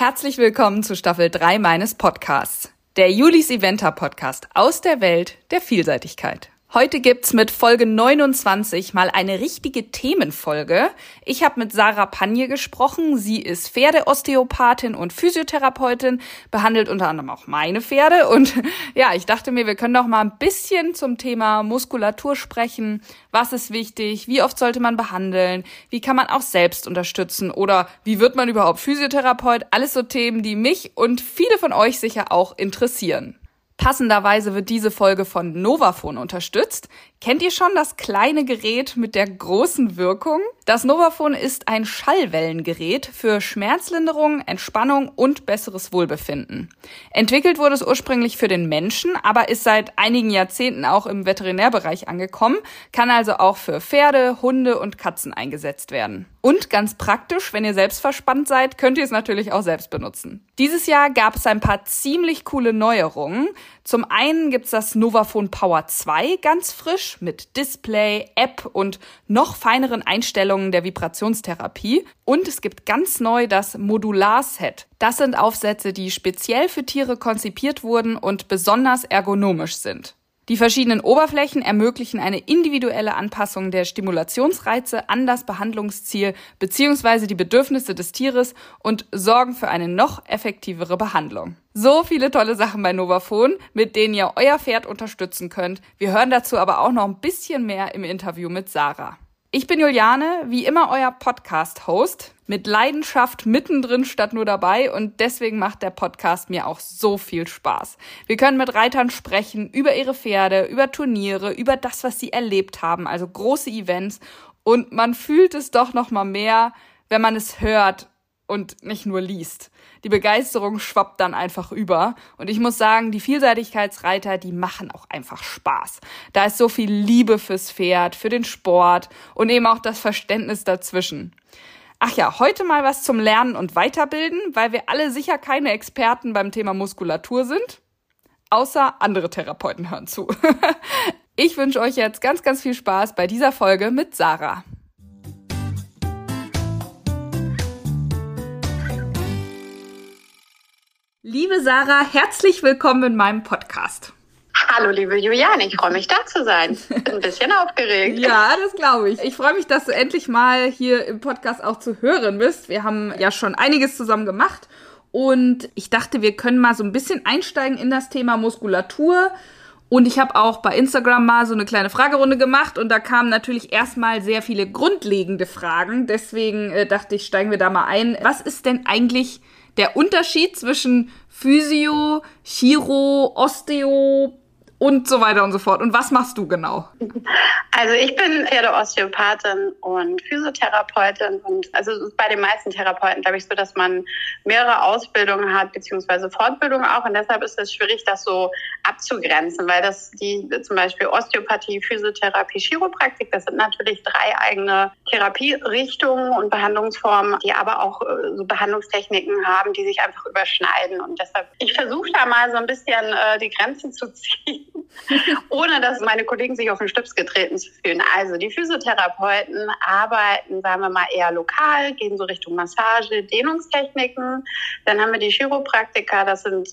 Herzlich willkommen zu Staffel 3 meines Podcasts, der Julis Eventer Podcast aus der Welt der Vielseitigkeit. Heute gibt's mit Folge 29 mal eine richtige Themenfolge. Ich habe mit Sarah Panje gesprochen. Sie ist Pferdeosteopathin und Physiotherapeutin, behandelt unter anderem auch meine Pferde. Und ja, ich dachte mir, wir können doch mal ein bisschen zum Thema Muskulatur sprechen. Was ist wichtig? Wie oft sollte man behandeln? Wie kann man auch selbst unterstützen? Oder wie wird man überhaupt Physiotherapeut? Alles so Themen, die mich und viele von euch sicher auch interessieren. Passenderweise wird diese Folge von Novafone unterstützt. Kennt ihr schon das kleine Gerät mit der großen Wirkung? Das Novafone ist ein Schallwellengerät für Schmerzlinderung, Entspannung und besseres Wohlbefinden. Entwickelt wurde es ursprünglich für den Menschen, aber ist seit einigen Jahrzehnten auch im Veterinärbereich angekommen, kann also auch für Pferde, Hunde und Katzen eingesetzt werden. Und ganz praktisch, wenn ihr selbst verspannt seid, könnt ihr es natürlich auch selbst benutzen. Dieses Jahr gab es ein paar ziemlich coole Neuerungen. Zum einen gibt's das Novafone Power 2 ganz frisch mit Display, App und noch feineren Einstellungen der Vibrationstherapie. Und es gibt ganz neu das Modular-Set. Das sind Aufsätze, die speziell für Tiere konzipiert wurden und besonders ergonomisch sind. Die verschiedenen Oberflächen ermöglichen eine individuelle Anpassung der Stimulationsreize an das Behandlungsziel bzw. die Bedürfnisse des Tieres und sorgen für eine noch effektivere Behandlung. So viele tolle Sachen bei Novafone, mit denen ihr euer Pferd unterstützen könnt. Wir hören dazu aber auch noch ein bisschen mehr im Interview mit Sarah. Ich bin Juliane, wie immer euer Podcast-Host, mit Leidenschaft mittendrin statt nur dabei und deswegen macht der Podcast mir auch so viel Spaß. Wir können mit Reitern sprechen über ihre Pferde, über Turniere, über das, was sie erlebt haben, also große Events und man fühlt es doch noch mal mehr, wenn man es hört und nicht nur liest. Die Begeisterung schwappt dann einfach über. Und ich muss sagen, die Vielseitigkeitsreiter, die machen auch einfach Spaß. Da ist so viel Liebe fürs Pferd, für den Sport und eben auch das Verständnis dazwischen. Ach ja, heute mal was zum Lernen und Weiterbilden, weil wir alle sicher keine Experten beim Thema Muskulatur sind. Außer andere Therapeuten hören zu. ich wünsche euch jetzt ganz, ganz viel Spaß bei dieser Folge mit Sarah. Liebe Sarah, herzlich willkommen in meinem Podcast. Hallo, liebe Juliane, ich freue mich da zu sein. Bin ein bisschen aufgeregt. ja, das glaube ich. Ich freue mich, dass du endlich mal hier im Podcast auch zu hören bist. Wir haben ja schon einiges zusammen gemacht und ich dachte, wir können mal so ein bisschen einsteigen in das Thema Muskulatur. Und ich habe auch bei Instagram mal so eine kleine Fragerunde gemacht und da kamen natürlich erstmal sehr viele grundlegende Fragen. Deswegen äh, dachte ich, steigen wir da mal ein. Was ist denn eigentlich der Unterschied zwischen Physio, Chiro, Osteo, und so weiter und so fort. Und was machst du genau? Also ich bin Pferdeosteopathin und Physiotherapeutin und also bei den meisten Therapeuten glaube ich so, dass man mehrere Ausbildungen hat beziehungsweise Fortbildungen auch und deshalb ist es schwierig, das so abzugrenzen, weil das die zum Beispiel Osteopathie, Physiotherapie, Chiropraktik, das sind natürlich drei eigene Therapierichtungen und Behandlungsformen, die aber auch äh, so Behandlungstechniken haben, die sich einfach überschneiden und deshalb ich versuche da mal so ein bisschen äh, die Grenze zu ziehen ohne dass meine Kollegen sich auf den Stips getreten fühlen. Also die Physiotherapeuten arbeiten, sagen wir mal, eher lokal, gehen so Richtung Massage, Dehnungstechniken. Dann haben wir die Chiropraktiker, das sind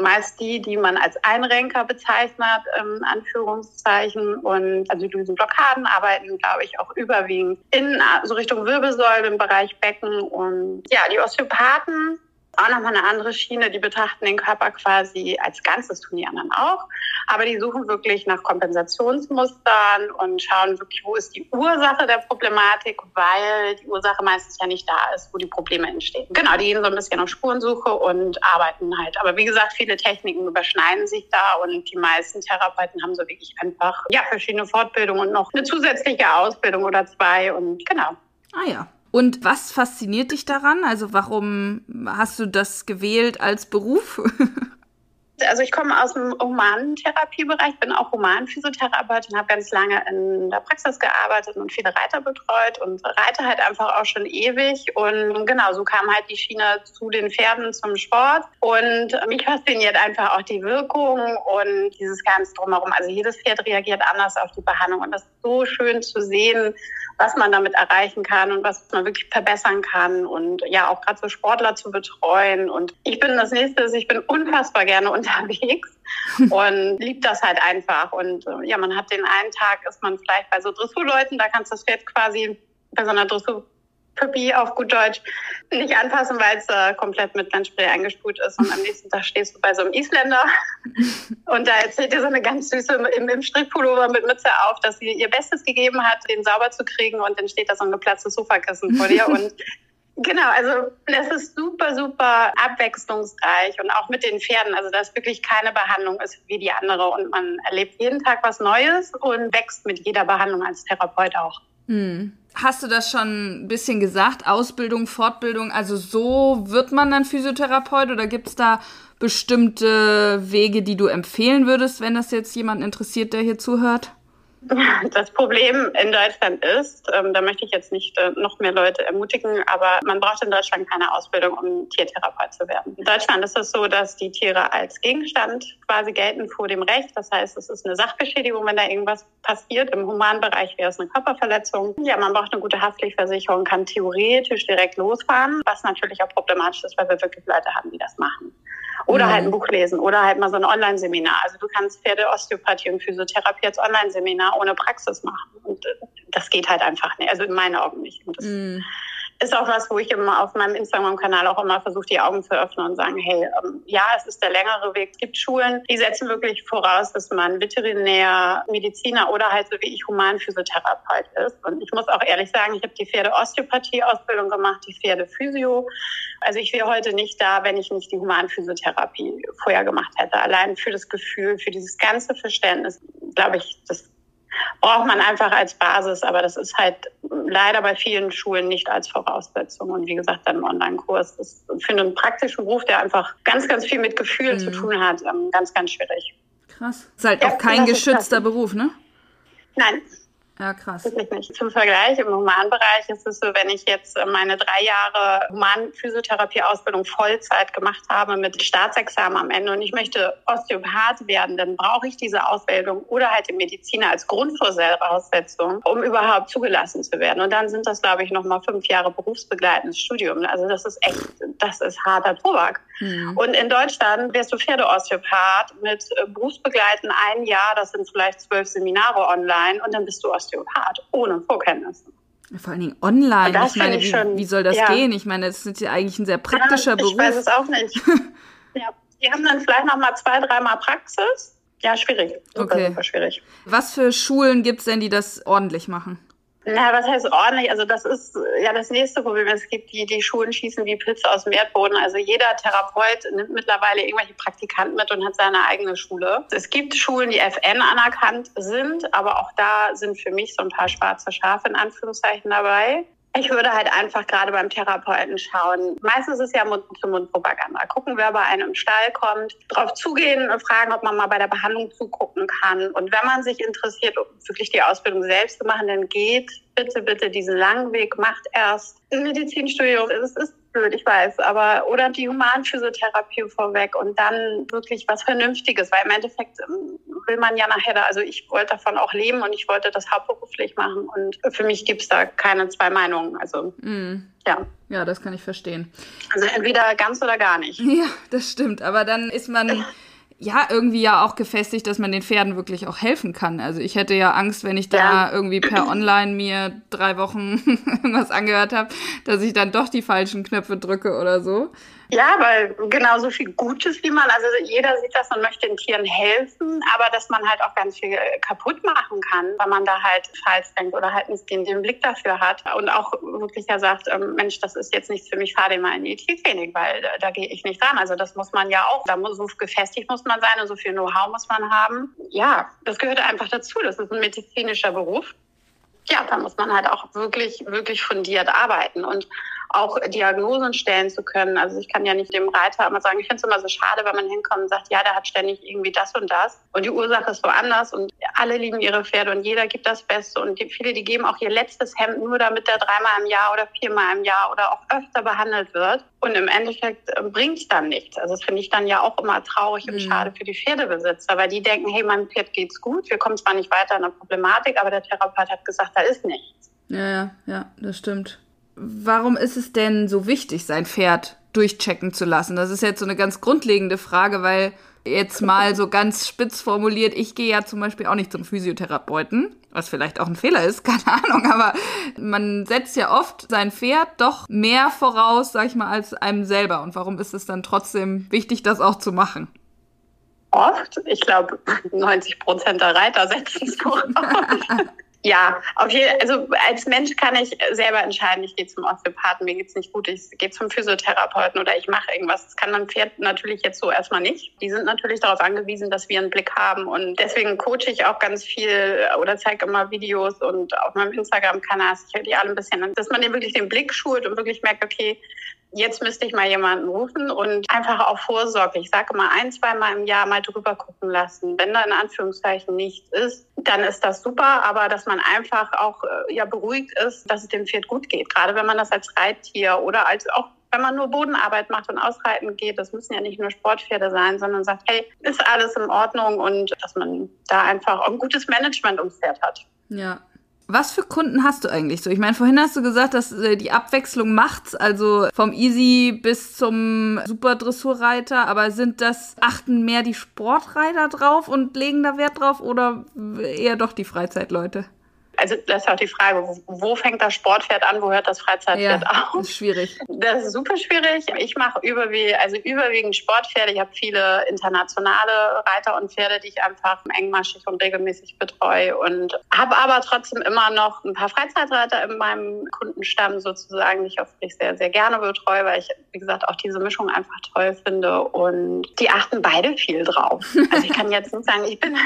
meist die, die man als Einrenker bezeichnet, ähm, Anführungszeichen. Und also Blockaden arbeiten, glaube ich, auch überwiegend in so Richtung Wirbelsäule im Bereich Becken. Und ja, die Osteopathen auch nochmal eine andere Schiene. Die betrachten den Körper quasi als Ganzes, tun die anderen auch. Aber die suchen wirklich nach Kompensationsmustern und schauen wirklich, wo ist die Ursache der Problematik, weil die Ursache meistens ja nicht da ist, wo die Probleme entstehen. Genau, die gehen so ein bisschen auf Spurensuche und arbeiten halt. Aber wie gesagt, viele Techniken überschneiden sich da und die meisten Therapeuten haben so wirklich einfach, ja, verschiedene Fortbildungen und noch eine zusätzliche Ausbildung oder zwei und genau. Ah ja, und was fasziniert dich daran? Also warum hast du das gewählt als Beruf? Also ich komme aus dem Humanentherapiebereich, bin auch Humanphysiotherapeutin, habe ganz lange in der Praxis gearbeitet und viele Reiter betreut und reite halt einfach auch schon ewig. Und genau, so kam halt die Schiene zu den Pferden zum Sport. Und mich fasziniert einfach auch die Wirkung und dieses Ganze drumherum. Also jedes Pferd reagiert anders auf die Behandlung und das ist so schön zu sehen, was man damit erreichen kann und was man wirklich verbessern kann und ja auch gerade so Sportler zu betreuen. Und ich bin das nächste, ich bin unfassbar gerne unterwegs und liebe das halt einfach. Und äh, ja, man hat den einen Tag, ist man vielleicht bei so Dressurleuten, da kannst du das Pferd quasi bei so einer Dressur Puppy auf gut Deutsch nicht anfassen, weil es äh, komplett mit Landspray eingesprüht ist. Und am nächsten Tag stehst du bei so einem Isländer und da erzählt dir so eine ganz süße im, im Strickpullover mit Mütze auf, dass sie ihr Bestes gegeben hat, den sauber zu kriegen und dann steht da so ein geplatztes Sofakissen vor dir und Genau, also es ist super, super abwechslungsreich und auch mit den Pferden. Also dass wirklich keine Behandlung ist wie die andere und man erlebt jeden Tag was Neues und wächst mit jeder Behandlung als Therapeut auch. Hm. Hast du das schon ein bisschen gesagt? Ausbildung, Fortbildung, also so wird man dann Physiotherapeut oder gibt es da bestimmte Wege, die du empfehlen würdest, wenn das jetzt jemand interessiert, der hier zuhört? Das Problem in Deutschland ist, ähm, da möchte ich jetzt nicht äh, noch mehr Leute ermutigen, aber man braucht in Deutschland keine Ausbildung, um Tiertherapeut zu werden. In Deutschland ist es so, dass die Tiere als Gegenstand quasi gelten vor dem Recht. Das heißt, es ist eine Sachbeschädigung, wenn da irgendwas passiert. Im Humanbereich wäre es eine Körperverletzung. Ja, man braucht eine gute Haftpflichtversicherung, kann theoretisch direkt losfahren, was natürlich auch problematisch ist, weil wir wirklich Leute haben, die das machen. Oder mhm. halt ein Buch lesen oder halt mal so ein Online-Seminar. Also du kannst Pferdeosteopathie und Physiotherapie als Online-Seminar ohne Praxis machen. Und äh, das geht halt einfach nicht. Also in meinen Augen nicht. Und das mhm ist auch was, wo ich immer auf meinem Instagram-Kanal auch immer versuche, die Augen zu öffnen und sagen, hey, ähm, ja, es ist der längere Weg. Es gibt Schulen, die setzen wirklich voraus, dass man Veterinär, Mediziner oder halt so wie ich Humanphysiotherapeut ist. Und ich muss auch ehrlich sagen, ich habe die Pferde-Osteopathie-Ausbildung gemacht, die Pferde-Physio. Also ich wäre heute nicht da, wenn ich nicht die Humanphysiotherapie vorher gemacht hätte. Allein für das Gefühl, für dieses ganze Verständnis, glaube ich, das braucht man einfach als Basis, aber das ist halt leider bei vielen Schulen nicht als Voraussetzung. Und wie gesagt, dann ein Online-Kurs ist für einen praktischen Beruf, der einfach ganz, ganz viel mit Gefühl mhm. zu tun hat, ähm, ganz, ganz schwierig. Krass. Ist halt ja, auch kein geschützter Beruf, ne? Nein, ja, krass. Zum Vergleich, im Humanbereich ist es so, wenn ich jetzt meine drei Jahre Humanphysiotherapie-Ausbildung Vollzeit gemacht habe mit Staatsexamen am Ende und ich möchte Osteopath werden, dann brauche ich diese Ausbildung oder halt die Mediziner als Grundvoraussetzung, um überhaupt zugelassen zu werden. Und dann sind das, glaube ich, nochmal fünf Jahre berufsbegleitendes Studium. Also das ist echt, das ist harter Tobak. Mhm. Und in Deutschland wärst du Pferdeosteopath mit berufsbegleiten ein Jahr, das sind vielleicht zwölf Seminare online und dann bist du Osteopath. Osteopath ohne Vorkenntnisse. Vor allen Dingen online. Ich meine, wie, schon, wie, soll das ja. gehen? Ich meine, das ist ja eigentlich ein sehr praktischer ja, ich Beruf. Ich weiß es auch nicht. ja. Die haben dann vielleicht noch mal zwei, dreimal Praxis. Ja, schwierig. Super, okay. super schwierig. Was für Schulen gibt es denn, die das ordentlich machen? Na, was heißt ordentlich? Also das ist ja das nächste Problem. Es gibt die, die Schulen schießen wie Pilze aus dem Erdboden. Also jeder Therapeut nimmt mittlerweile irgendwelche Praktikanten mit und hat seine eigene Schule. Es gibt Schulen, die FN anerkannt sind, aber auch da sind für mich so ein paar schwarze Schafe in Anführungszeichen dabei. Ich würde halt einfach gerade beim Therapeuten schauen. Meistens ist es ja Mund-zu-Mund-Propaganda. Gucken, wer bei einem im Stall kommt, drauf zugehen und fragen, ob man mal bei der Behandlung zugucken kann. Und wenn man sich interessiert, wirklich die Ausbildung selbst zu machen, dann geht bitte, bitte diesen langen Weg, macht erst ein Medizinstudium. Es ist blöd, ich weiß, aber oder die Humanphysiotherapie vorweg und dann wirklich was Vernünftiges, weil im Endeffekt ähm, will man ja nachher da, also ich wollte davon auch leben und ich wollte das hauptberuflich machen und für mich gibt es da keine zwei Meinungen. Also mm. ja. Ja, das kann ich verstehen. Also entweder ganz oder gar nicht. Ja, das stimmt. Aber dann ist man ja irgendwie ja auch gefestigt, dass man den Pferden wirklich auch helfen kann. Also ich hätte ja Angst, wenn ich da ja. irgendwie per Online mir drei Wochen irgendwas angehört habe, dass ich dann doch die falschen Knöpfe drücke oder so. Ja, weil genauso viel Gutes wie man, also jeder sieht das und möchte den Tieren helfen, aber dass man halt auch ganz viel kaputt machen kann, weil man da halt falsch denkt oder halt nicht den, den Blick dafür hat und auch wirklich ja sagt, ähm, Mensch, das ist jetzt nichts für mich, fahr den mal in die Tierklinik, weil da, da gehe ich nicht dran. Also das muss man ja auch, da muss so gefestigt muss man sein und so viel Know-how muss man haben. Ja, das gehört einfach dazu. Das ist ein medizinischer Beruf. Ja, da muss man halt auch wirklich, wirklich fundiert arbeiten. Und auch Diagnosen stellen zu können. Also ich kann ja nicht dem Reiter immer sagen, ich finde es immer so schade, wenn man hinkommt und sagt, ja, der hat ständig irgendwie das und das und die Ursache ist woanders und alle lieben ihre Pferde und jeder gibt das Beste und viele, die geben auch ihr letztes Hemd nur, damit der dreimal im Jahr oder viermal im Jahr oder auch öfter behandelt wird und im Endeffekt äh, bringt es dann nichts. Also das finde ich dann ja auch immer traurig und mhm. schade für die Pferdebesitzer, weil die denken, hey, meinem Pferd geht's gut, wir kommen zwar nicht weiter in der Problematik, aber der Therapeut hat gesagt, da ist nichts. Ja, ja, ja, das stimmt. Warum ist es denn so wichtig, sein Pferd durchchecken zu lassen? Das ist jetzt so eine ganz grundlegende Frage, weil jetzt mal so ganz spitz formuliert, ich gehe ja zum Beispiel auch nicht zum Physiotherapeuten, was vielleicht auch ein Fehler ist, keine Ahnung, aber man setzt ja oft sein Pferd doch mehr voraus, sag ich mal, als einem selber. Und warum ist es dann trotzdem wichtig, das auch zu machen? Oft, ich glaube, 90 Prozent der Reiter setzen es voraus. Ja, auf jeden Also als Mensch kann ich selber entscheiden, ich gehe zum Osteopathen, mir geht's nicht gut, ich gehe zum Physiotherapeuten oder ich mache irgendwas. Das kann mein Pferd natürlich jetzt so erstmal nicht. Die sind natürlich darauf angewiesen, dass wir einen Blick haben. Und deswegen coache ich auch ganz viel oder zeige immer Videos und auf meinem Instagram-Kanal, ich höre die alle ein bisschen, dass man dir wirklich den Blick schult und wirklich merkt, okay, jetzt müsste ich mal jemanden rufen und einfach auch Vorsorge. Ich sage mal ein, zwei Mal im Jahr mal drüber gucken lassen. Wenn da in Anführungszeichen nichts ist, dann ist das super, aber dass man einfach auch äh, ja beruhigt ist, dass es dem Pferd gut geht. Gerade wenn man das als Reittier oder als auch wenn man nur Bodenarbeit macht und ausreiten geht, das müssen ja nicht nur Sportpferde sein, sondern sagt, hey, ist alles in Ordnung und dass man da einfach auch ein gutes Management ums Pferd hat. Ja, was für Kunden hast du eigentlich so? Ich meine, vorhin hast du gesagt, dass äh, die Abwechslung macht's, also vom Easy bis zum Super Dressurreiter, aber sind das, achten mehr die Sportreiter drauf und legen da Wert drauf oder eher doch die Freizeitleute? Also das ist auch die Frage, wo fängt das Sportpferd an, wo hört das Freizeitpferd ja, auf? Das ist schwierig. Das ist super schwierig. Ich mache überwiegend, also überwiegend Sportpferde. Ich habe viele internationale Reiter und Pferde, die ich einfach engmaschig und regelmäßig betreue und habe aber trotzdem immer noch ein paar Freizeitreiter in meinem Kundenstamm sozusagen, die ich auch wirklich sehr, sehr gerne betreue, weil ich, wie gesagt, auch diese Mischung einfach toll finde und die achten beide viel drauf. Also ich kann jetzt nicht sagen, ich bin,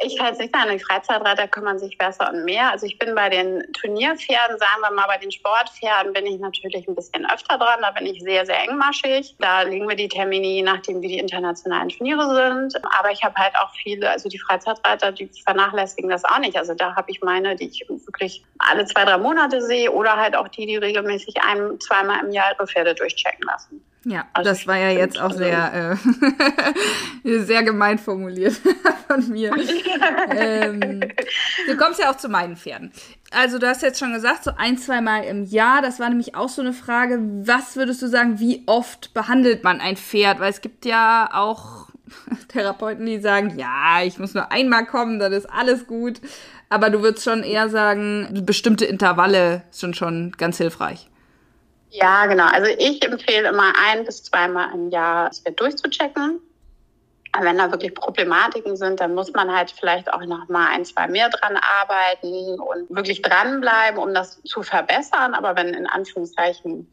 ich kann jetzt nicht sagen, die Freizeitreiter kümmern sich besser und mehr. Also ich bin bei den Turnierpferden, sagen wir mal, bei den Sportpferden bin ich natürlich ein bisschen öfter dran. Da bin ich sehr, sehr engmaschig. Da legen wir die Termine, je nachdem, wie die internationalen Turniere sind. Aber ich habe halt auch viele, also die Freizeitreiter, die vernachlässigen das auch nicht. Also da habe ich meine, die ich wirklich alle zwei, drei Monate sehe oder halt auch die, die regelmäßig ein, zweimal im Jahr ihre Pferde durchchecken lassen. Ja, also das war ja jetzt auch sehr, äh, sehr gemein formuliert von mir. ähm, du kommst ja auch zu meinen Pferden. Also du hast jetzt schon gesagt, so ein, zwei Mal im Jahr. Das war nämlich auch so eine Frage. Was würdest du sagen, wie oft behandelt man ein Pferd? Weil es gibt ja auch Therapeuten, die sagen, ja, ich muss nur einmal kommen, dann ist alles gut. Aber du würdest schon eher sagen, bestimmte Intervalle sind schon ganz hilfreich. Ja, genau. Also ich empfehle immer ein bis zweimal im Jahr das Bett durchzuchecken. Wenn da wirklich Problematiken sind, dann muss man halt vielleicht auch noch mal ein, zwei mehr dran arbeiten und wirklich dranbleiben, um das zu verbessern. Aber wenn in Anführungszeichen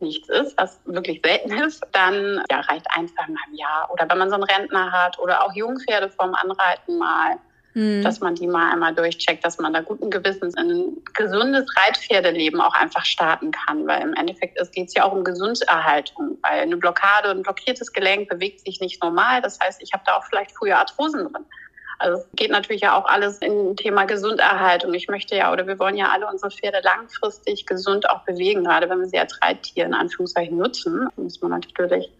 nichts ist, was wirklich selten ist, dann ja, reicht ein, zwei Mal im Jahr. Oder wenn man so einen Rentner hat oder auch Jungpferde vom Anreiten mal mhm. dass man die mal einmal durchcheckt, dass man da guten Gewissens in ein gesundes Reitpferdeleben auch einfach starten kann. Weil im Endeffekt geht es ja auch um Gesunderhaltung. Weil eine Blockade, ein blockiertes Gelenk bewegt sich nicht normal. Das heißt, ich habe da auch vielleicht früher Arthrosen drin. Also es geht natürlich ja auch alles in Thema Gesunderhaltung. Ich möchte ja oder wir wollen ja alle unsere Pferde langfristig gesund auch bewegen, gerade wenn wir sie als Reittier in Anführungszeichen nutzen. Muss man natürlich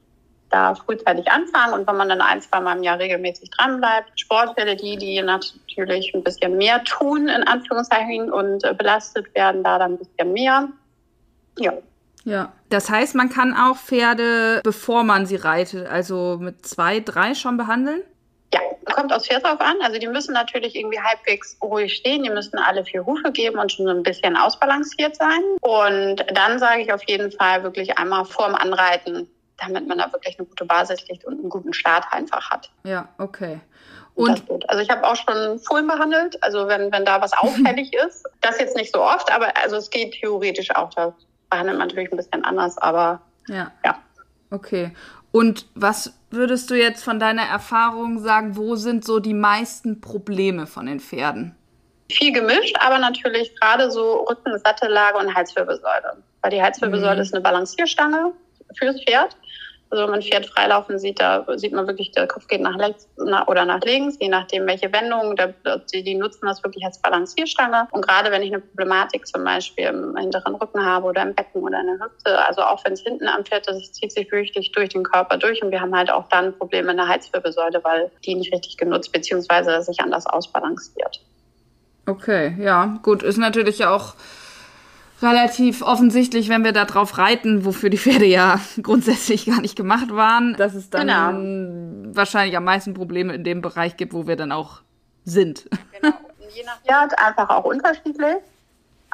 da frühzeitig anfangen und wenn man dann ein, zwei Mal im Jahr regelmäßig dranbleibt. Sportfälle, die, die natürlich ein bisschen mehr tun, in Anführungszeichen, und äh, belastet werden, da dann ein bisschen mehr. Ja. Ja, das heißt, man kann auch Pferde, bevor man sie reitet, also mit zwei, drei schon behandeln? Ja, kommt aufs Pferd drauf an. Also die müssen natürlich irgendwie halbwegs ruhig stehen. Die müssen alle vier Hufe geben und schon so ein bisschen ausbalanciert sein. Und dann sage ich auf jeden Fall wirklich einmal vorm Anreiten damit man da wirklich eine gute Basis legt und einen guten Start einfach hat. Ja, okay. Und also ich habe auch schon Fohlen behandelt, also wenn, wenn da was auffällig ist. Das jetzt nicht so oft, aber also es geht theoretisch auch. Da behandelt man natürlich ein bisschen anders, aber ja. ja. Okay. Und was würdest du jetzt von deiner Erfahrung sagen, wo sind so die meisten Probleme von den Pferden? Viel gemischt, aber natürlich gerade so Rücken, Sattellage und Halswirbelsäule. Weil die Halswirbelsäule mhm. ist eine Balancierstange fürs Pferd. Also wenn man Pferd freilaufen sieht, da sieht man wirklich, der Kopf geht nach rechts oder nach links, je nachdem welche Wendung. Die, nutzen das wirklich als Balancierstange. Und gerade wenn ich eine Problematik zum Beispiel im hinteren Rücken habe oder im Becken oder in der Hüfte, also auch wenn es hinten am Pferd ist, zieht sich wirklich durch den Körper durch. Und wir haben halt auch dann Probleme in der Halswirbelsäule, weil die nicht richtig genutzt bzw. sich anders ausbalanciert. Okay, ja, gut, ist natürlich auch relativ offensichtlich, wenn wir da drauf reiten, wofür die Pferde ja grundsätzlich gar nicht gemacht waren, dass es dann genau. wahrscheinlich am meisten Probleme in dem Bereich gibt, wo wir dann auch sind. Genau. Und je nach Pferd einfach auch unterschiedlich.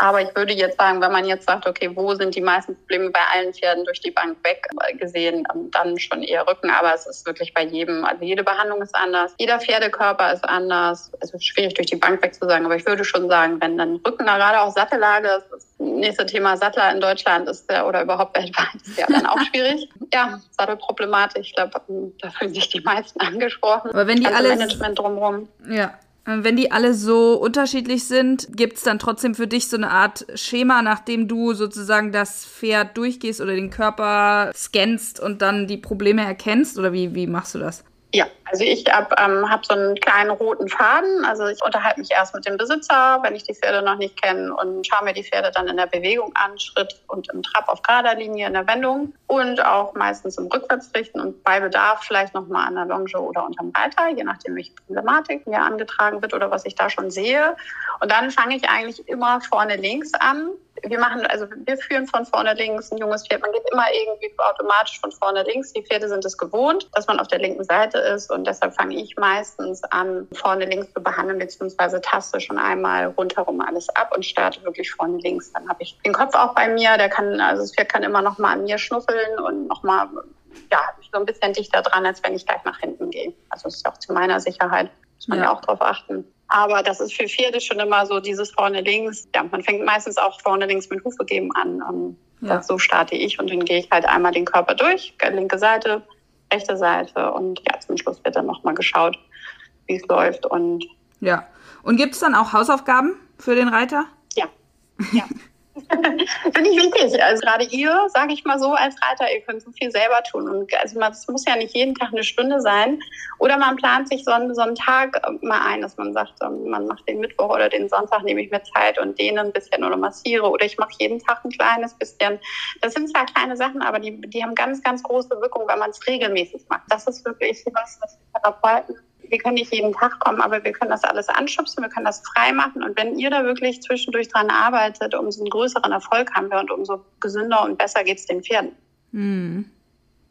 Aber ich würde jetzt sagen, wenn man jetzt sagt, okay, wo sind die meisten Probleme bei allen Pferden durch die Bank weg gesehen, dann schon eher Rücken. Aber es ist wirklich bei jedem, also jede Behandlung ist anders. Jeder Pferdekörper ist anders. Es ist schwierig durch die Bank weg zu sagen. Aber ich würde schon sagen, wenn dann Rücken, gerade auch Sattellage, das nächste Thema Sattler in Deutschland ist der oder überhaupt weltweit ist ja dann auch schwierig. ja, Sattelproblematik. Ich glaube, da fühlen sich die meisten angesprochen. Aber wenn die alle Management drumherum. Ja, wenn die alle so unterschiedlich sind, gibt es dann trotzdem für dich so eine Art Schema, nachdem du sozusagen das Pferd durchgehst oder den Körper scannst und dann die Probleme erkennst? Oder wie, wie machst du das? Ja, also ich habe ähm, hab so einen kleinen roten Faden. Also ich unterhalte mich erst mit dem Besitzer, wenn ich die Pferde noch nicht kenne und schaue mir die Pferde dann in der Bewegung an, Schritt und im Trab auf gerader Linie in der Wendung und auch meistens im Rückwärtsrichten und bei Bedarf vielleicht nochmal an der Longe oder unterm Reiter, je nachdem, welche Problematik mir angetragen wird oder was ich da schon sehe. Und dann fange ich eigentlich immer vorne links an wir machen, also wir führen von vorne links ein junges Pferd. Man geht immer irgendwie automatisch von vorne links. Die Pferde sind es gewohnt, dass man auf der linken Seite ist und deshalb fange ich meistens an, vorne links zu behandeln, beziehungsweise taste schon einmal rundherum alles ab und starte wirklich vorne links. Dann habe ich den Kopf auch bei mir, der kann, also das Pferd kann immer noch mal an mir schnuffeln und noch mal, ja, so ein bisschen dichter dran, als wenn ich gleich nach hinten gehe. Also das ist auch zu meiner Sicherheit. Muss man ja, ja auch drauf achten. Aber das ist für Pferde schon immer so dieses vorne links. Ja, man fängt meistens auch vorne links mit Hufe geben an. Um, ja. So starte ich und dann gehe ich halt einmal den Körper durch, linke Seite, rechte Seite und ja, zum Schluss wird dann nochmal geschaut, wie es läuft und ja. Und gibt es dann auch Hausaufgaben für den Reiter? Ja. Ja. Finde ich wichtig. Also gerade ihr, sage ich mal so, als Reiter, ihr könnt so viel selber tun. Und also man, es muss ja nicht jeden Tag eine Stunde sein. Oder man plant sich so einen, so einen Tag mal ein, dass man sagt, man macht den Mittwoch oder den Sonntag, nehme ich mir Zeit und dehne ein bisschen oder massiere. Oder ich mache jeden Tag ein kleines bisschen. Das sind zwar kleine Sachen, aber die, die haben ganz, ganz große Wirkung, wenn man es regelmäßig macht. Das ist wirklich was, was Therapeuten wir können nicht jeden Tag kommen, aber wir können das alles anschubsen, wir können das frei machen. Und wenn ihr da wirklich zwischendurch dran arbeitet, umso einen größeren Erfolg haben wir und umso gesünder und besser geht es den Pferden. Mhm.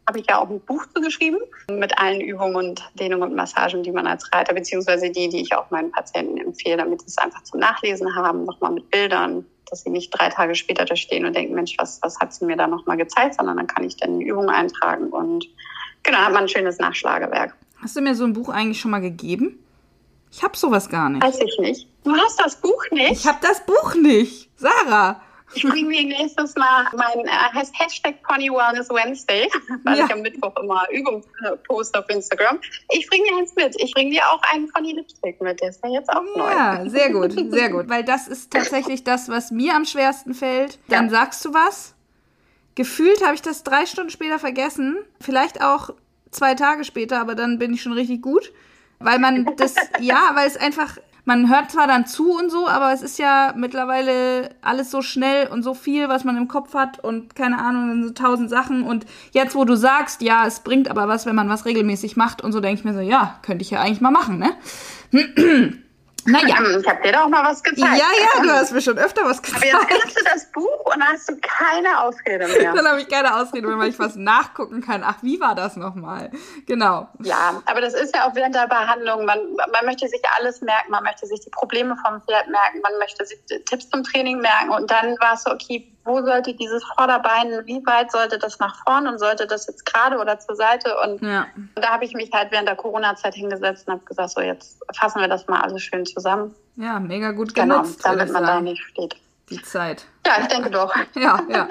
Habe ich ja auch ein Buch zugeschrieben mit allen Übungen und Dehnungen und Massagen, die man als Reiter, beziehungsweise die, die ich auch meinen Patienten empfehle, damit sie es einfach zum Nachlesen haben, nochmal mit Bildern, dass sie nicht drei Tage später da stehen und denken, Mensch, was, was hat sie mir da nochmal gezeigt, sondern dann kann ich dann die Übung eintragen und genau, hat man ein schönes Nachschlagewerk. Hast du mir so ein Buch eigentlich schon mal gegeben? Ich habe sowas gar nicht. Weiß ich nicht. Du hast das Buch nicht? Ich habe das Buch nicht. Sarah. Ich bringe mir nächstes Mal mein äh, Hashtag Pony Wellness Wednesday, weil ja. ich am Mittwoch immer Übungen äh, poste auf Instagram. Ich bringe dir eins mit. Ich bringe dir auch einen Pony Lipstick mit. Der ist ja jetzt auch neu. Ja, sehr gut, sehr gut. Weil das ist tatsächlich das, was mir am schwersten fällt. Dann ja. sagst du was. Gefühlt habe ich das drei Stunden später vergessen. Vielleicht auch zwei Tage später, aber dann bin ich schon richtig gut. Weil man das, ja, weil es einfach, man hört zwar dann zu und so, aber es ist ja mittlerweile alles so schnell und so viel, was man im Kopf hat und keine Ahnung, so tausend Sachen. Und jetzt, wo du sagst, ja, es bringt aber was, wenn man was regelmäßig macht und so, denke ich mir so, ja, könnte ich ja eigentlich mal machen, ne? Naja. Ich habe dir doch mal was gezeigt. Ja, ja, du hast mir schon öfter was gezeigt. Aber jetzt hast du das Buch und dann hast du keine Ausrede mehr. dann habe ich keine Ausrede mehr, weil ich was nachgucken kann. Ach, wie war das nochmal? Genau. Ja, aber das ist ja auch während der Behandlung. Man, man möchte sich alles merken. Man möchte sich die Probleme vom Pferd merken. Man möchte sich Tipps zum Training merken. Und dann war es so, okay, wo sollte dieses Vorderbein, wie weit sollte das nach vorne und sollte das jetzt gerade oder zur Seite? Und, ja. da habe ich mich halt während der Corona-Zeit hingesetzt und habe gesagt, so jetzt fassen wir das mal alles schön zusammen. Ja, mega gut genau, genutzt. Genau, damit man da nicht steht. Die Zeit. Ja, ich denke doch. Ja, ja.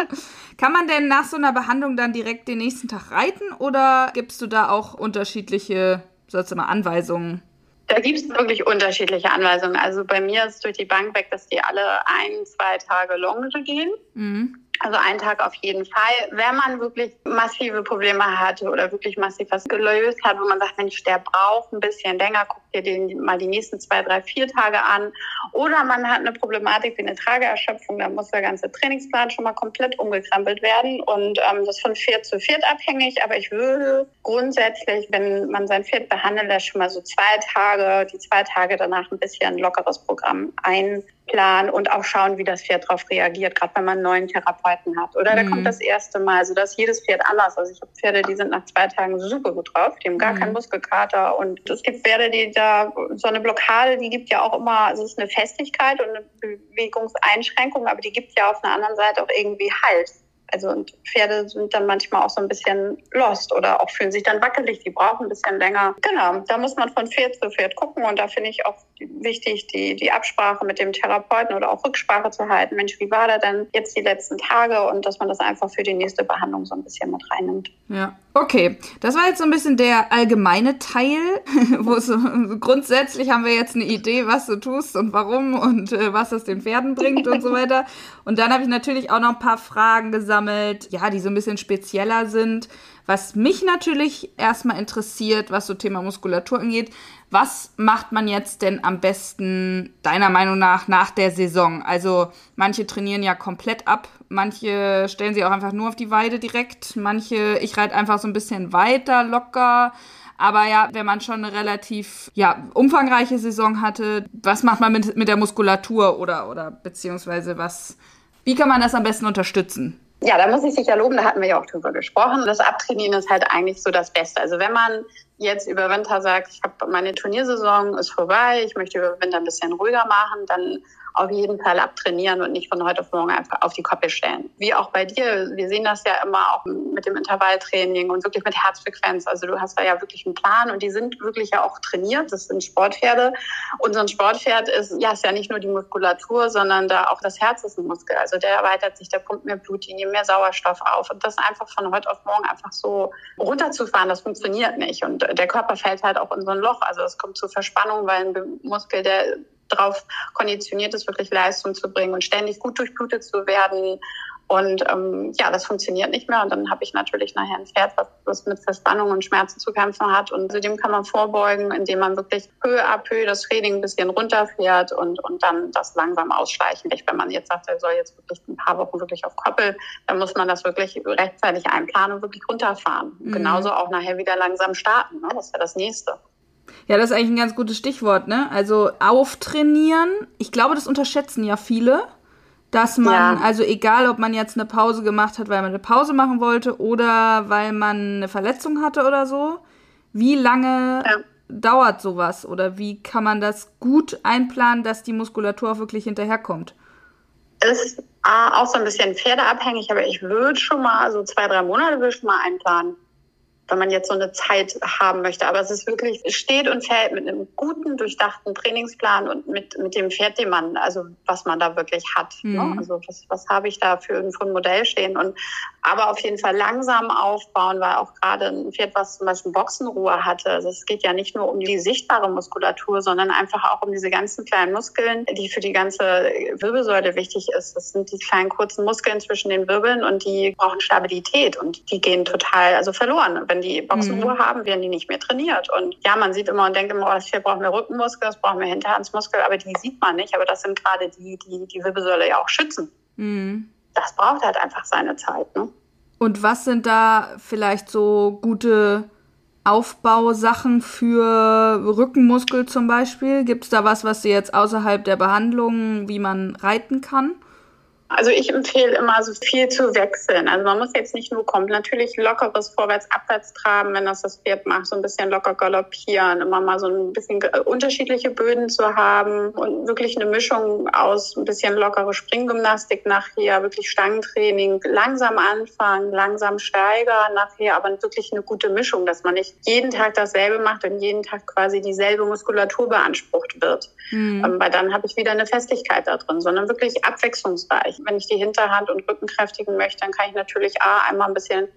Kann man denn nach so einer Behandlung dann direkt den nächsten Tag reiten oder gibst du da auch unterschiedliche, sollst du mal, Anweisungen? Da gibt es wirklich unterschiedliche Anweisungen. Also bei mir ist durch die Bank weg, dass die alle ein, zwei Tage Longe gehen. Mhm. Also einen Tag auf jeden Fall. Wenn man wirklich massive Probleme hatte oder wirklich massiv was gelöst hat, wo man sagt, Mensch, der braucht ein bisschen länger, guck dir den mal die nächsten zwei, drei, vier Tage an. Oder man hat eine Problematik wie eine Trageerschöpfung, dann muss der ganze Trainingsplan schon mal komplett umgekrempelt werden. Und ähm, das ist von Pferd zu Pferd abhängig. Aber ich würde grundsätzlich, wenn man sein Pferd behandeln lässt, schon mal so zwei Tage, die zwei Tage danach ein bisschen lockeres Programm ein planen und auch schauen, wie das Pferd darauf reagiert, gerade wenn man einen neuen Therapeuten hat. Oder mhm. da kommt das erste Mal, also dass jedes Pferd anders. Also ich habe Pferde, die sind nach zwei Tagen super gut drauf, die haben gar mhm. keinen Muskelkater. Und es gibt Pferde, die da so eine Blockade, die gibt ja auch immer, also es ist eine Festigkeit und eine Bewegungseinschränkung, aber die gibt ja auf einer anderen Seite auch irgendwie Halt. Also und Pferde sind dann manchmal auch so ein bisschen lost oder auch fühlen sich dann wackelig, die brauchen ein bisschen länger. Genau, da muss man von Pferd zu Pferd gucken und da finde ich auch wichtig, die, die Absprache mit dem Therapeuten oder auch Rücksprache zu halten. Mensch, wie war da denn jetzt die letzten Tage und dass man das einfach für die nächste Behandlung so ein bisschen mit reinnimmt. Ja, okay. Das war jetzt so ein bisschen der allgemeine Teil, wo so grundsätzlich haben wir jetzt eine Idee, was du tust und warum und äh, was es den Pferden bringt und so weiter. Und dann habe ich natürlich auch noch ein paar Fragen gesammelt, ja, die so ein bisschen spezieller sind. Was mich natürlich erstmal interessiert, was so Thema Muskulatur angeht, was macht man jetzt denn am besten deiner Meinung nach nach der Saison? Also manche trainieren ja komplett ab, manche stellen sie auch einfach nur auf die Weide direkt, manche, ich reite einfach so ein bisschen weiter, locker. Aber ja, wenn man schon eine relativ ja, umfangreiche Saison hatte, was macht man mit, mit der Muskulatur oder, oder beziehungsweise was, wie kann man das am besten unterstützen? Ja, da muss ich sicher loben, da hatten wir ja auch drüber gesprochen. Das Abtrainieren ist halt eigentlich so das Beste. Also wenn man jetzt über Winter sagt, ich habe meine Turniersaison ist vorbei, ich möchte über Winter ein bisschen ruhiger machen, dann auf jeden Fall abtrainieren und nicht von heute auf morgen einfach auf die Koppel stellen. Wie auch bei dir, wir sehen das ja immer auch mit dem Intervalltraining und wirklich mit Herzfrequenz. Also du hast da ja wirklich einen Plan und die sind wirklich ja auch trainiert. Das sind Sportpferde. Und so ein Sportpferd ist, ja, ist ja nicht nur die Muskulatur, sondern da auch das Herz ist ein Muskel. Also der erweitert sich, der pumpt mehr Blut, die nehmen mehr Sauerstoff auf. Und das einfach von heute auf morgen einfach so runterzufahren, das funktioniert nicht. Und der Körper fällt halt auch in so ein Loch. Also es kommt zu Verspannung, weil ein Muskel, der darauf konditioniert ist, wirklich Leistung zu bringen und ständig gut durchblutet zu werden. Und ähm, ja, das funktioniert nicht mehr. Und dann habe ich natürlich nachher ein Pferd, was, was mit Verspannung und Schmerzen zu kämpfen hat. Und zu dem kann man vorbeugen, indem man wirklich Höhe ab Höhe das Training ein bisschen runterfährt und, und dann das langsam ausschleichen. Wenn man jetzt sagt, er soll jetzt wirklich ein paar Wochen wirklich auf Koppel, dann muss man das wirklich rechtzeitig einplanen und wirklich runterfahren. Mhm. Genauso auch nachher wieder langsam starten. Ne? Das ist ja das Nächste. Ja, das ist eigentlich ein ganz gutes Stichwort, ne? Also auftrainieren. Ich glaube, das unterschätzen ja viele, dass man, ja. also egal, ob man jetzt eine Pause gemacht hat, weil man eine Pause machen wollte oder weil man eine Verletzung hatte oder so, wie lange ja. dauert sowas oder wie kann man das gut einplanen, dass die Muskulatur auch wirklich hinterherkommt? Ist auch so ein bisschen pferdeabhängig, aber ich würde schon mal so zwei, drei Monate würde ich schon mal einplanen wenn man jetzt so eine Zeit haben möchte. Aber es ist wirklich, es steht und fällt mit einem guten, durchdachten Trainingsplan und mit, mit dem Pferd, den man, also was man da wirklich hat. Mhm. Ne? Also was, was habe ich da für ein, für ein Modell stehen? Und aber auf jeden Fall langsam aufbauen, weil auch gerade ein Pferd, was zum Beispiel Boxenruhe hatte, also es geht ja nicht nur um die sichtbare Muskulatur, sondern einfach auch um diese ganzen kleinen Muskeln, die für die ganze Wirbelsäule wichtig ist. Das sind die kleinen kurzen Muskeln zwischen den Wirbeln und die brauchen Stabilität und die gehen total also verloren, wenn wenn die Boxenruhe mhm. haben, werden die nicht mehr trainiert. Und ja, man sieht immer und denkt immer, oh, das Pferd braucht mehr Rückenmuskel, das braucht mehr Hinterhandsmuskel, aber die sieht man nicht. Aber das sind gerade die, die die Wirbelsäule ja auch schützen. Mhm. Das braucht halt einfach seine Zeit. Ne? Und was sind da vielleicht so gute Aufbausachen für Rückenmuskel zum Beispiel? Gibt es da was, was Sie jetzt außerhalb der Behandlung, wie man reiten kann? Also ich empfehle immer so viel zu wechseln. Also man muss jetzt nicht nur kommen, natürlich lockeres Vorwärts-Abwärts traben, wenn das das Pferd macht, so ein bisschen locker galoppieren, immer mal so ein bisschen unterschiedliche Böden zu haben und wirklich eine Mischung aus ein bisschen lockere Springgymnastik nachher, wirklich Stangentraining, langsam anfangen, langsam steigern nachher, aber wirklich eine gute Mischung, dass man nicht jeden Tag dasselbe macht und jeden Tag quasi dieselbe Muskulatur beansprucht wird. Mhm. Ähm, weil dann habe ich wieder eine Festigkeit da drin, sondern wirklich abwechslungsreich wenn ich die Hinterhand und Rücken kräftigen möchte, dann kann ich natürlich A, einmal ein bisschen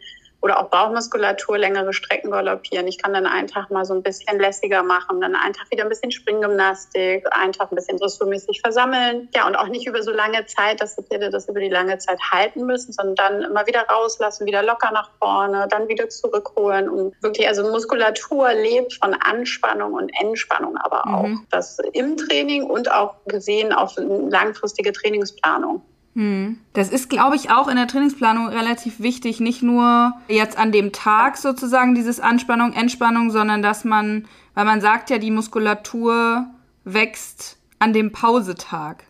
oder auch Bauchmuskulatur, längere Strecken galoppieren. Ich kann dann einen Tag mal so ein bisschen lässiger machen, dann einen Tag wieder ein bisschen Springgymnastik, einen Tag ein bisschen dressurmäßig versammeln. Ja, und auch nicht über so lange Zeit, dass die Pferde das über die lange Zeit halten müssen, sondern dann immer wieder rauslassen, wieder locker nach vorne, dann wieder zurückholen und wirklich, also Muskulatur lebt von Anspannung und Entspannung aber auch. Mhm. Das im Training und auch gesehen auf langfristige Trainingsplanung. Hm. Das ist, glaube ich, auch in der Trainingsplanung relativ wichtig, nicht nur jetzt an dem Tag sozusagen dieses Anspannung, Entspannung, sondern dass man, weil man sagt ja, die Muskulatur wächst an dem Pausetag.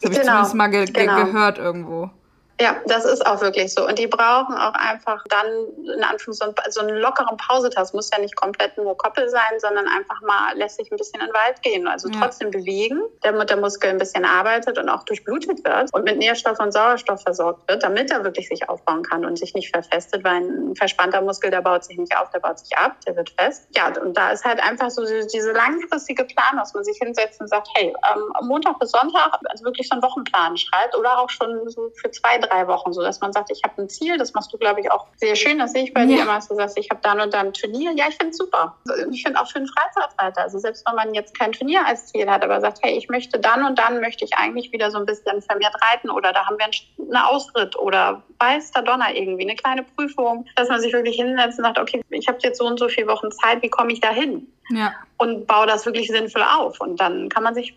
Das habe ich genau. zumindest mal ge genau. gehört irgendwo. Ja, das ist auch wirklich so. Und die brauchen auch einfach dann in Anführungszeichen so einen lockeren Pausetag. Muss ja nicht komplett nur Koppel sein, sondern einfach mal lässt sich ein bisschen in den Wald gehen. Also ja. trotzdem bewegen, damit der Muskel ein bisschen arbeitet und auch durchblutet wird und mit Nährstoff und Sauerstoff versorgt wird, damit er wirklich sich aufbauen kann und sich nicht verfestet, weil ein verspannter Muskel, der baut sich nicht auf, der baut sich ab, der wird fest. Ja, und da ist halt einfach so diese langfristige Plan, dass man sich hinsetzt und sagt, hey, ähm, Montag bis Sonntag, also wirklich so einen Wochenplan schreibt oder auch schon so für zwei, drei drei Wochen, so dass man sagt, ich habe ein Ziel. Das machst du, glaube ich, auch sehr schön. Das sehe ich bei ja. dir immer, dass du sagst, ich habe dann und dann ein Turnier. Ja, ich finde es super. Ich finde auch für einen Freizeitreiter, also selbst wenn man jetzt kein Turnier als Ziel hat, aber sagt, hey, ich möchte dann und dann möchte ich eigentlich wieder so ein bisschen vermehrt reiten oder da haben wir einen Ausritt oder weiß der Donner irgendwie, eine kleine Prüfung, dass man sich wirklich hinsetzt und sagt, okay, ich habe jetzt so und so viele Wochen Zeit, wie komme ich da hin? Ja. Und baue das wirklich sinnvoll auf. Und dann kann man sich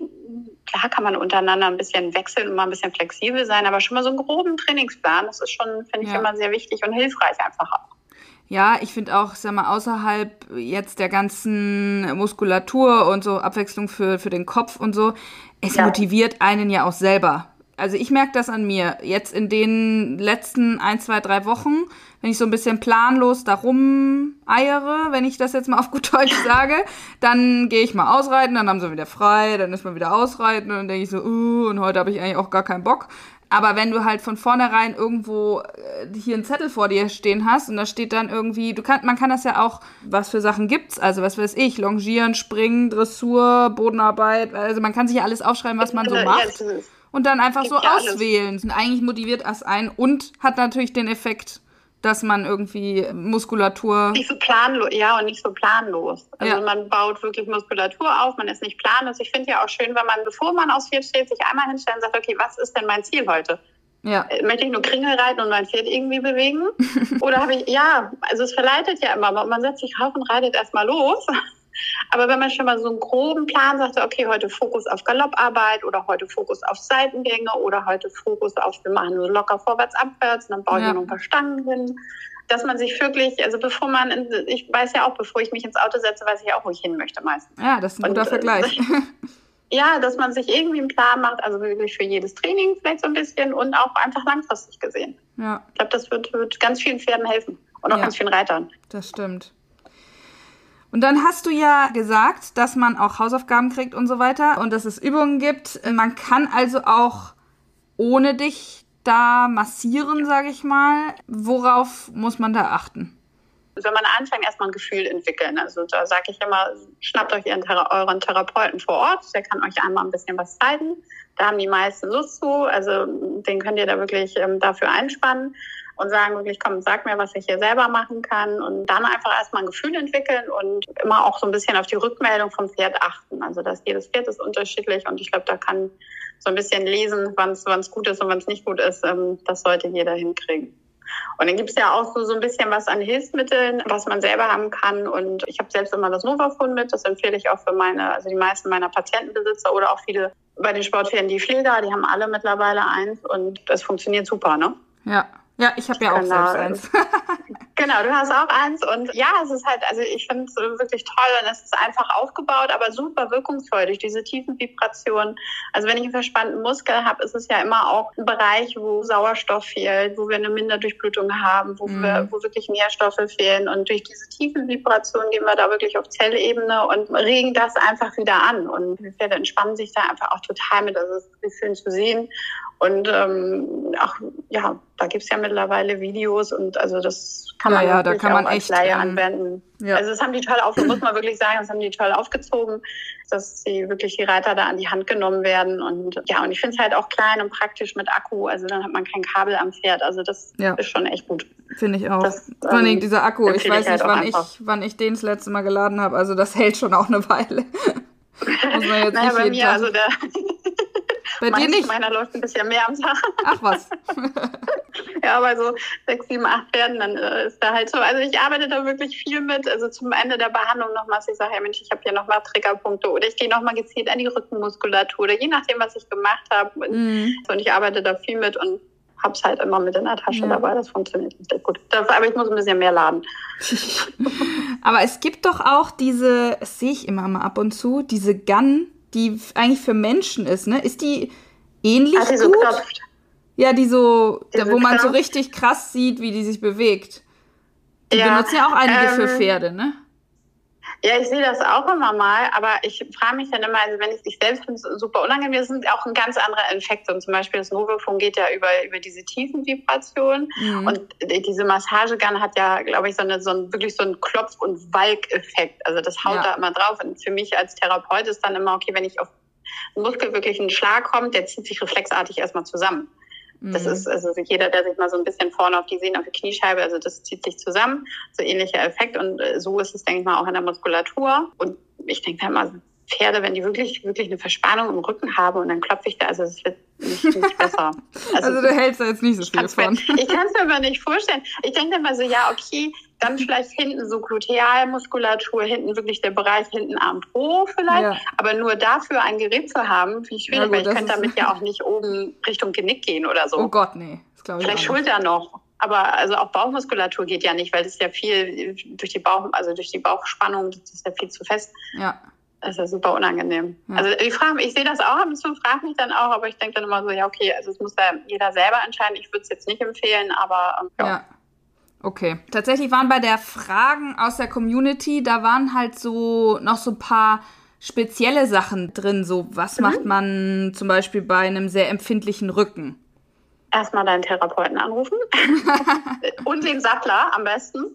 klar kann man untereinander ein bisschen wechseln und mal ein bisschen flexibel sein, aber schon mal so einen groben Trainingsplan, das ist schon, finde ich, ja. immer sehr wichtig und hilfreich einfach auch. Ja, ich finde auch, sag mal, außerhalb jetzt der ganzen Muskulatur und so Abwechslung für, für den Kopf und so, es ja. motiviert einen ja auch selber. Also ich merke das an mir. Jetzt in den letzten ein, zwei, drei Wochen wenn ich so ein bisschen planlos darum eiere, wenn ich das jetzt mal auf gut Deutsch sage, dann gehe ich mal ausreiten, dann haben sie wieder frei, dann ist man wieder ausreiten und dann denke ich so, uh, und heute habe ich eigentlich auch gar keinen Bock. Aber wenn du halt von vornherein irgendwo äh, hier einen Zettel vor dir stehen hast und da steht dann irgendwie, du kann, man kann das ja auch, was für Sachen gibt's, also was weiß ich, Longieren, Springen, Dressur, Bodenarbeit, also man kann sich ja alles aufschreiben, was man so macht und dann einfach so auswählen. Und eigentlich motiviert das ein und hat natürlich den Effekt, dass man irgendwie Muskulatur. Nicht so planlos, ja, und nicht so planlos. Also ja. man baut wirklich Muskulatur auf, man ist nicht planlos. Ich finde ja auch schön, wenn man, bevor man aufs Pferd steht, sich einmal hinstellt und sagt, okay, was ist denn mein Ziel heute? Ja. Äh, möchte ich nur Kringel reiten und mein Pferd irgendwie bewegen? Oder habe ich, ja, also es verleitet ja immer, man setzt sich rauf und reitet erstmal los. Aber wenn man schon mal so einen groben Plan sagt, okay, heute Fokus auf Galopparbeit oder heute Fokus auf Seitengänge oder heute Fokus auf, wir machen nur locker vorwärts, abwärts, und dann baue ich ja. noch ein paar Stangen hin. Dass man sich wirklich, also bevor man, in, ich weiß ja auch, bevor ich mich ins Auto setze, weiß ich auch, wo ich hin möchte meistens. Ja, das ist ein guter und, äh, Vergleich. ja, dass man sich irgendwie einen Plan macht, also wirklich für jedes Training vielleicht so ein bisschen und auch einfach langfristig gesehen. Ja. Ich glaube, das wird, wird ganz vielen Pferden helfen und auch ja. ganz vielen Reitern. Das stimmt. Und dann hast du ja gesagt, dass man auch Hausaufgaben kriegt und so weiter und dass es Übungen gibt. Man kann also auch ohne dich da massieren, sage ich mal. Worauf muss man da achten? Wenn man anfängt, erstmal ein Gefühl entwickeln. Also da sage ich immer, schnappt euch ihren, euren Therapeuten vor Ort, der kann euch einmal ein bisschen was zeigen. Da haben die meisten Lust zu, also den könnt ihr da wirklich ähm, dafür einspannen und sagen wirklich, komm, sag mir, was ich hier selber machen kann und dann einfach erstmal ein Gefühl entwickeln und immer auch so ein bisschen auf die Rückmeldung vom Pferd achten. Also dass jedes Pferd ist unterschiedlich und ich glaube, da kann so ein bisschen lesen, wann es gut ist und wann es nicht gut ist. Ähm, das sollte jeder hinkriegen. Und dann gibt es ja auch so, so ein bisschen was an Hilfsmitteln, was man selber haben kann. Und ich habe selbst immer das Novafon mit. Das empfehle ich auch für meine, also die meisten meiner Patientenbesitzer oder auch viele bei den Sportpferden, die Pfleger, die haben alle mittlerweile eins und das funktioniert super, ne? Ja, ja, ich habe ja auch genau. selbst eins. genau, du hast auch eins und ja, es ist halt, also ich finde es wirklich toll und es ist einfach aufgebaut, aber super wirkungsvoll durch diese tiefen Vibrationen. Also wenn ich einen verspannten Muskel habe, ist es ja immer auch ein Bereich, wo Sauerstoff fehlt, wo wir eine Minderdurchblutung haben, wo, mhm. wir, wo wirklich Nährstoffe fehlen und durch diese tiefen Vibrationen gehen wir da wirklich auf Zellebene und regen das einfach wieder an und die Pferde entspannen sich da einfach auch total mit. Also es ist schön zu sehen Und ähm, auch, ja, da gibt's ja mittlerweile Videos und also das kann man ja, ja da kann man als echt, Laie ähm, anwenden. ja. Also das haben die toll auf, muss man wirklich sagen, das haben die toll aufgezogen, dass die wirklich die Reiter da an die Hand genommen werden. Und ja, und ich finde es halt auch klein und praktisch mit Akku. Also dann hat man kein Kabel am Pferd. Also das Ja. ist schon echt gut. Finde ich auch. Das, Vor allem ähm, dieser Akku, ich weiß halt nicht, auch wann ich, wann ich den das letzte Mal geladen habe. Also das hält schon auch eine Weile. Muss man jetzt Naja, nicht bei mir, Tag. also der Bei dir meins- nicht? meiner läuft ein bisschen mehr am Tag. Ach was. Ja, bei so sechs, sieben, acht Pferden, dann äh, ist da halt so. Also ich arbeite da wirklich viel mit. Also zum Ende der Behandlung nochmals, ich sage, ja Mensch, ich habe hier nochmal Triggerpunkte oder ich gehe nochmal gezielt an die Rückenmuskulatur oder je nachdem, was ich gemacht habe. Mhm. Und ich arbeite da viel mit und hab's halt immer mit in der Tasche Ja. dabei. Das funktioniert richtig gut. Das, aber ich muss ein bisschen mehr laden. Aber es gibt doch auch diese, das sehe ich immer mal ab und zu, diese Gun, die eigentlich für Menschen ist, ne? Ist die ähnlich Als sie so gut? klopft. Ja, die so, Diese wo man so Knopf? richtig krass sieht, wie die sich bewegt. Die Ja, benutzen ja auch einige für ähm, Pferde, ne? Ja, ich sehe das auch immer mal, aber ich frage mich dann immer, also wenn ich, ich selbst finde es super unangenehm, das sind auch ein ganz anderer Infekt. Und zum Beispiel das Novofon geht ja über, über diese tiefen Vibrationen. Mhm. Und die- diese Massagegun hat ja, glaube ich, so, eine, so ein, wirklich so einen Klopf- und Walk-Effekt. Also das haut Ja. da immer drauf. Und für mich als Therapeut ist dann immer, okay, wenn ich auf einen Muskel wirklich einen Schlag kommt, der zieht sich reflexartig erstmal zusammen. Das Mhm. ist also jeder, der sich mal so ein bisschen vorne auf die Sehnen, auf die Kniescheibe, also das zieht sich zusammen, so ähnlicher Effekt und äh, so ist es, denke ich mal, auch in der Muskulatur. Und ich denke da immer, Pferde, wenn die wirklich, wirklich eine Verspannung im Rücken haben und dann klopfe ich da, also es wird nicht, nicht besser. Also du hältst da jetzt nicht so viel mir, von. ich kann es mir aber nicht vorstellen. Ich denke dann mal so, ja, okay, dann vielleicht hinten so Glutealmuskulatur, hinten wirklich der Bereich hinten Arm Po vielleicht. Ja. Aber nur dafür ein Gerät zu haben, finde ich Na schwierig, gut, weil ich könnte damit ja auch nicht oben Richtung Genick gehen oder so. Oh Gott, nee. Das glaube ich Vielleicht. Schulter noch. Aber also auch Bauchmuskulatur geht ja nicht, weil das ist ja viel durch die Bauch, also durch die Bauchspannung, das ist ja viel zu fest. Ja. Das ist ja super unangenehm. Ja. Also ich frage ich sehe das auch ab und zu, frage mich dann auch, aber ich denke dann immer so, ja, okay, also es muss da jeder selber entscheiden. Ich würde es jetzt nicht empfehlen, aber ähm, ja. Ja. Okay. Tatsächlich waren bei der Fragen aus der Community, da waren halt so noch so ein paar spezielle Sachen drin. So, was macht man zum Beispiel bei einem sehr empfindlichen Rücken? Erstmal deinen Therapeuten anrufen und den Sattler am besten,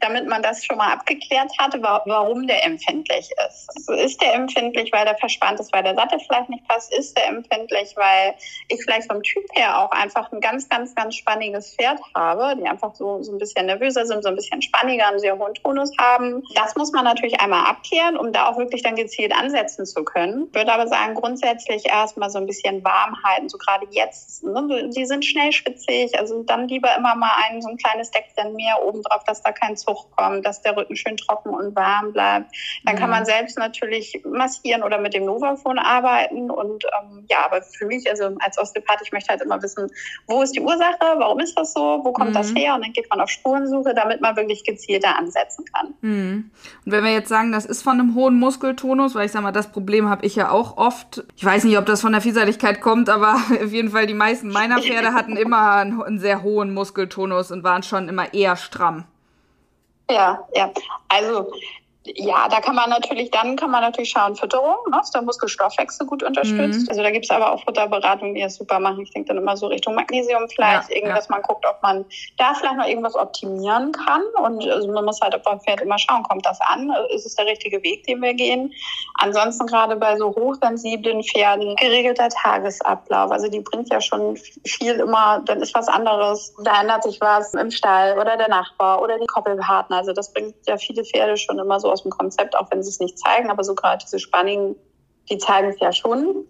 damit man das schon mal abgeklärt hatte, wa- warum der empfindlich ist. Ist der empfindlich, weil der verspannt ist, weil der Sattel vielleicht nicht passt? Ist der empfindlich, weil ich vielleicht vom Typ her auch einfach ein ganz, ganz, ganz spanniges Pferd habe, die einfach so, so ein bisschen nervöser sind, so ein bisschen spanniger, einen sehr hohen Tonus haben? Das muss man natürlich einmal abklären, um da auch wirklich dann gezielt ansetzen zu können. Ich würde aber sagen, grundsätzlich erstmal so ein bisschen warm halten, so gerade jetzt. Ne? Die sind schnell schwitzig, also dann lieber immer mal ein, so ein kleines Deckchen mehr oben drauf, dass da kein Zug kommt, dass der Rücken schön trocken und warm bleibt. Dann kann Mhm. man selbst natürlich massieren oder mit dem Novafon arbeiten. Und ähm, ja, aber für mich, also als Osteopath, ich möchte halt immer wissen, wo ist die Ursache, warum ist das so, wo kommt Mhm. das her? Und dann geht man auf Spurensuche, damit man wirklich gezielter ansetzen kann. Mhm. Und wenn wir jetzt sagen, das ist von einem hohen Muskeltonus, weil ich sag mal, das Problem habe ich ja auch oft. Ich weiß nicht, ob das von der Vielseitigkeit kommt, aber auf jeden Fall die meisten meiner Pferde hatten immer einen, einen sehr hohen Muskeltonus und waren schon immer eher stramm. Ja, ja. Also ja, da kann man natürlich, dann kann man natürlich schauen, Fütterung, ne, dass der Muskelstoffwechsel gut unterstützt. Mhm. Also da gibt's aber auch Futterberatungen, die das super machen. Ich denke dann immer so Richtung Magnesium vielleicht, Ja, irgendwie, ja. dass man guckt, ob man da vielleicht noch irgendwas optimieren kann. Und also man muss halt beim Pferd immer schauen, kommt das an? Ist es der richtige Weg, den wir gehen? Ansonsten gerade bei so hochsensiblen Pferden, geregelter Tagesablauf. Also die bringt ja schon viel immer, dann ist was anderes. Da ändert sich was im Stall oder der Nachbar oder die Koppelpartner. Also das bringt ja viele Pferde schon immer so aus dem Konzept, auch wenn sie es nicht zeigen. Aber so gerade diese Spanningen, die zeigen es ja schon.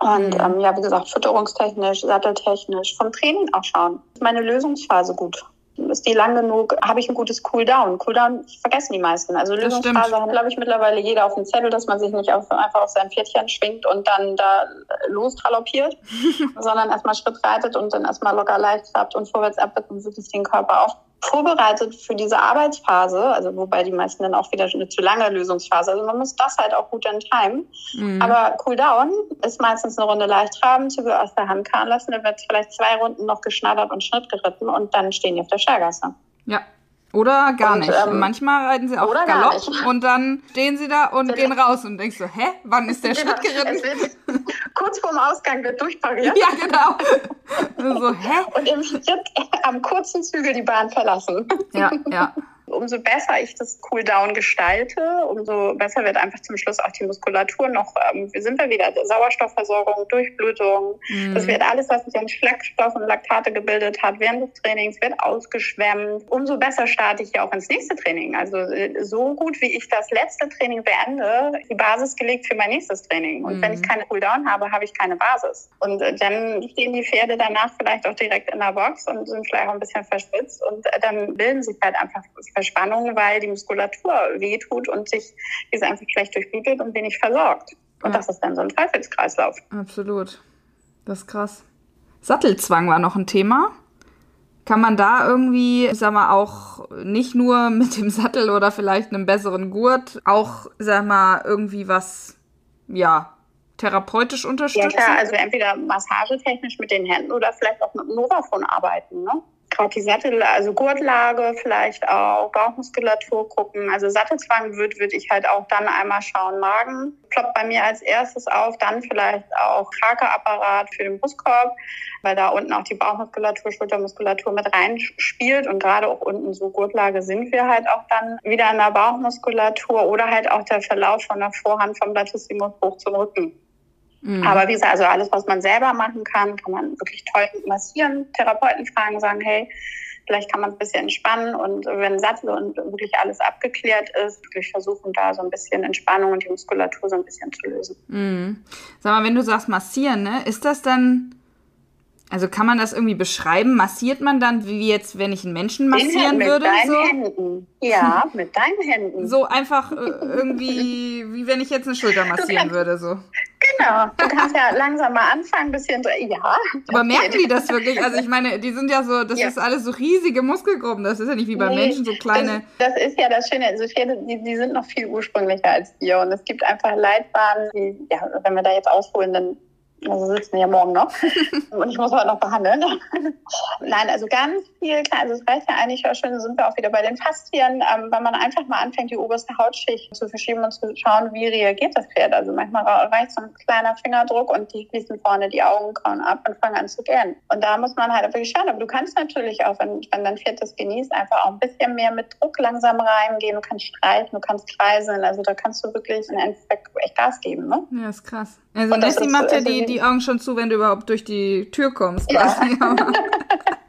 Und Mhm. ähm, ja, wie gesagt, fütterungstechnisch, satteltechnisch, vom Training auch schauen. Ist meine Lösungsphase gut? Ist die lang genug? Habe ich ein gutes Cooldown? Cooldown vergessen die meisten. Also Das stimmt. Lösungsphase hat, glaube ich, mittlerweile jeder auf dem Zettel, dass man sich nicht auf, einfach auf sein Pferdchen schwingt und dann da losgaloppiert, sondern erstmal Schritt reitet und dann erstmal locker leicht klappt und vorwärts abwärts und wirklich den Körper auf vorbereitet für diese Arbeitsphase, also wobei die meisten dann auch wieder eine zu lange Lösungsphase. Also man muss das halt auch gut timen. Mhm. Aber Cooldown ist meistens eine Runde leicht traben, Züge aus der Hand fahren lassen, dann wird vielleicht zwei Runden noch geschnattert und Schnitt geritten und dann stehen die auf der Steigasse. Ja, Oder gar und, nicht. Ähm, Manchmal reiten sie auch Galopp und dann stehen sie da und gehen raus und denkst so, hä, wann ist der genau. Schritt geritten? Kurz vorm Ausgang wird durchpariert. Ja, genau. so, hä? Und im Schritt am kurzen Zügel die Bahn verlassen. Ja, ja umso besser ich das Cooldown gestalte, umso besser wird einfach zum Schluss auch die Muskulatur noch, ähm, wir sind da wieder, Sauerstoffversorgung, Durchblutung, mhm. das wird alles, was sich an Schleckstoff und Laktate gebildet hat während des Trainings, wird ausgeschwemmt. Umso besser starte ich ja auch ins nächste Training. Also äh, so gut, wie ich das letzte Training beende, die Basis gelegt für mein nächstes Training. Und mhm. wenn ich keine Cooldown habe, habe ich keine Basis. Und äh, dann stehen die Pferde danach vielleicht auch direkt in der Box und sind vielleicht auch ein bisschen verschwitzt und äh, dann bilden sich halt einfach Verspannung, weil die Muskulatur wehtut und sich diese einfach schlecht durchblutet und wenig versorgt. Und ja. das ist dann so ein Teufelskreislauf. Absolut. Das ist krass. Sattelzwang war noch ein Thema. Kann man da irgendwie, ich sag mal, auch nicht nur mit dem Sattel oder vielleicht einem besseren Gurt, auch, sag mal, irgendwie was, ja, therapeutisch unterstützen? Ja klar, also entweder massagetechnisch mit den Händen oder vielleicht auch mit dem Novafon arbeiten, ne? Gerade die Sattel, also Gurtlage vielleicht auch, Bauchmuskulatur gucken. Also Sattelzwang würde würd ich halt auch dann einmal schauen. Magen ploppt bei mir als erstes auf, dann vielleicht auch Krakeapparat für den Brustkorb, weil da unten auch die Bauchmuskulatur, Schultermuskulatur mit reinspielt und gerade auch unten so Gurtlage sind wir halt auch dann wieder in der Bauchmuskulatur oder halt auch der Verlauf von der Vorhand vom Latissimus hoch zum Rücken. Mhm. Aber wie gesagt, also alles, was man selber machen kann, kann man wirklich toll massieren, Therapeuten fragen, sagen, hey, vielleicht kann man es ein bisschen entspannen und wenn Sattel und wirklich alles abgeklärt ist, wirklich versuchen, da so ein bisschen Entspannung und die Muskulatur so ein bisschen zu lösen. Mhm. Sag mal, wenn du sagst massieren, ne, ist das dann also kann man das irgendwie beschreiben? Massiert man dann, wie jetzt, wenn ich einen Menschen massieren mit würde? Mit deinen so? Händen. Ja, mit deinen Händen. So einfach äh, irgendwie, wie wenn ich jetzt eine Schulter massieren würde, so. Genau. Du kannst ja langsam mal anfangen, ein bisschen, ja. Aber merken die das wirklich? Also ich meine, die sind ja so, das ja. ist alles so riesige Muskelgruppen. Das ist ja nicht wie bei nee, Menschen so kleine. Das, das, ist ja das Schöne. Also die, die sind noch viel ursprünglicher als wir. Und es gibt einfach Leitbahnen, die, ja, wenn wir da jetzt ausholen, dann also sitzen ja morgen noch. Und ich muss heute noch behandeln. Nein, also ganz viel, klar, also es reicht ja eigentlich auch schon, sind wir auch wieder bei den Faszien, ähm, weil man einfach mal anfängt, die oberste Hautschicht zu verschieben und zu schauen, wie reagiert das Pferd. Also manchmal reicht so ein kleiner Fingerdruck und die schließen vorne die Augenbrauen ab und fangen an zu gähnen. Und da muss man halt wirklich schauen. Aber du kannst natürlich auch, wenn, wenn dein Pferd das genießt, einfach auch ein bisschen mehr mit Druck langsam reingehen. Du kannst streichen, du kannst kreiseln. Also da kannst du wirklich im Endeffekt echt Gas geben. Ne? Ja, ist krass. Also Nessie macht ja die, die Augen schon zu, wenn du überhaupt durch die Tür kommst. Ja.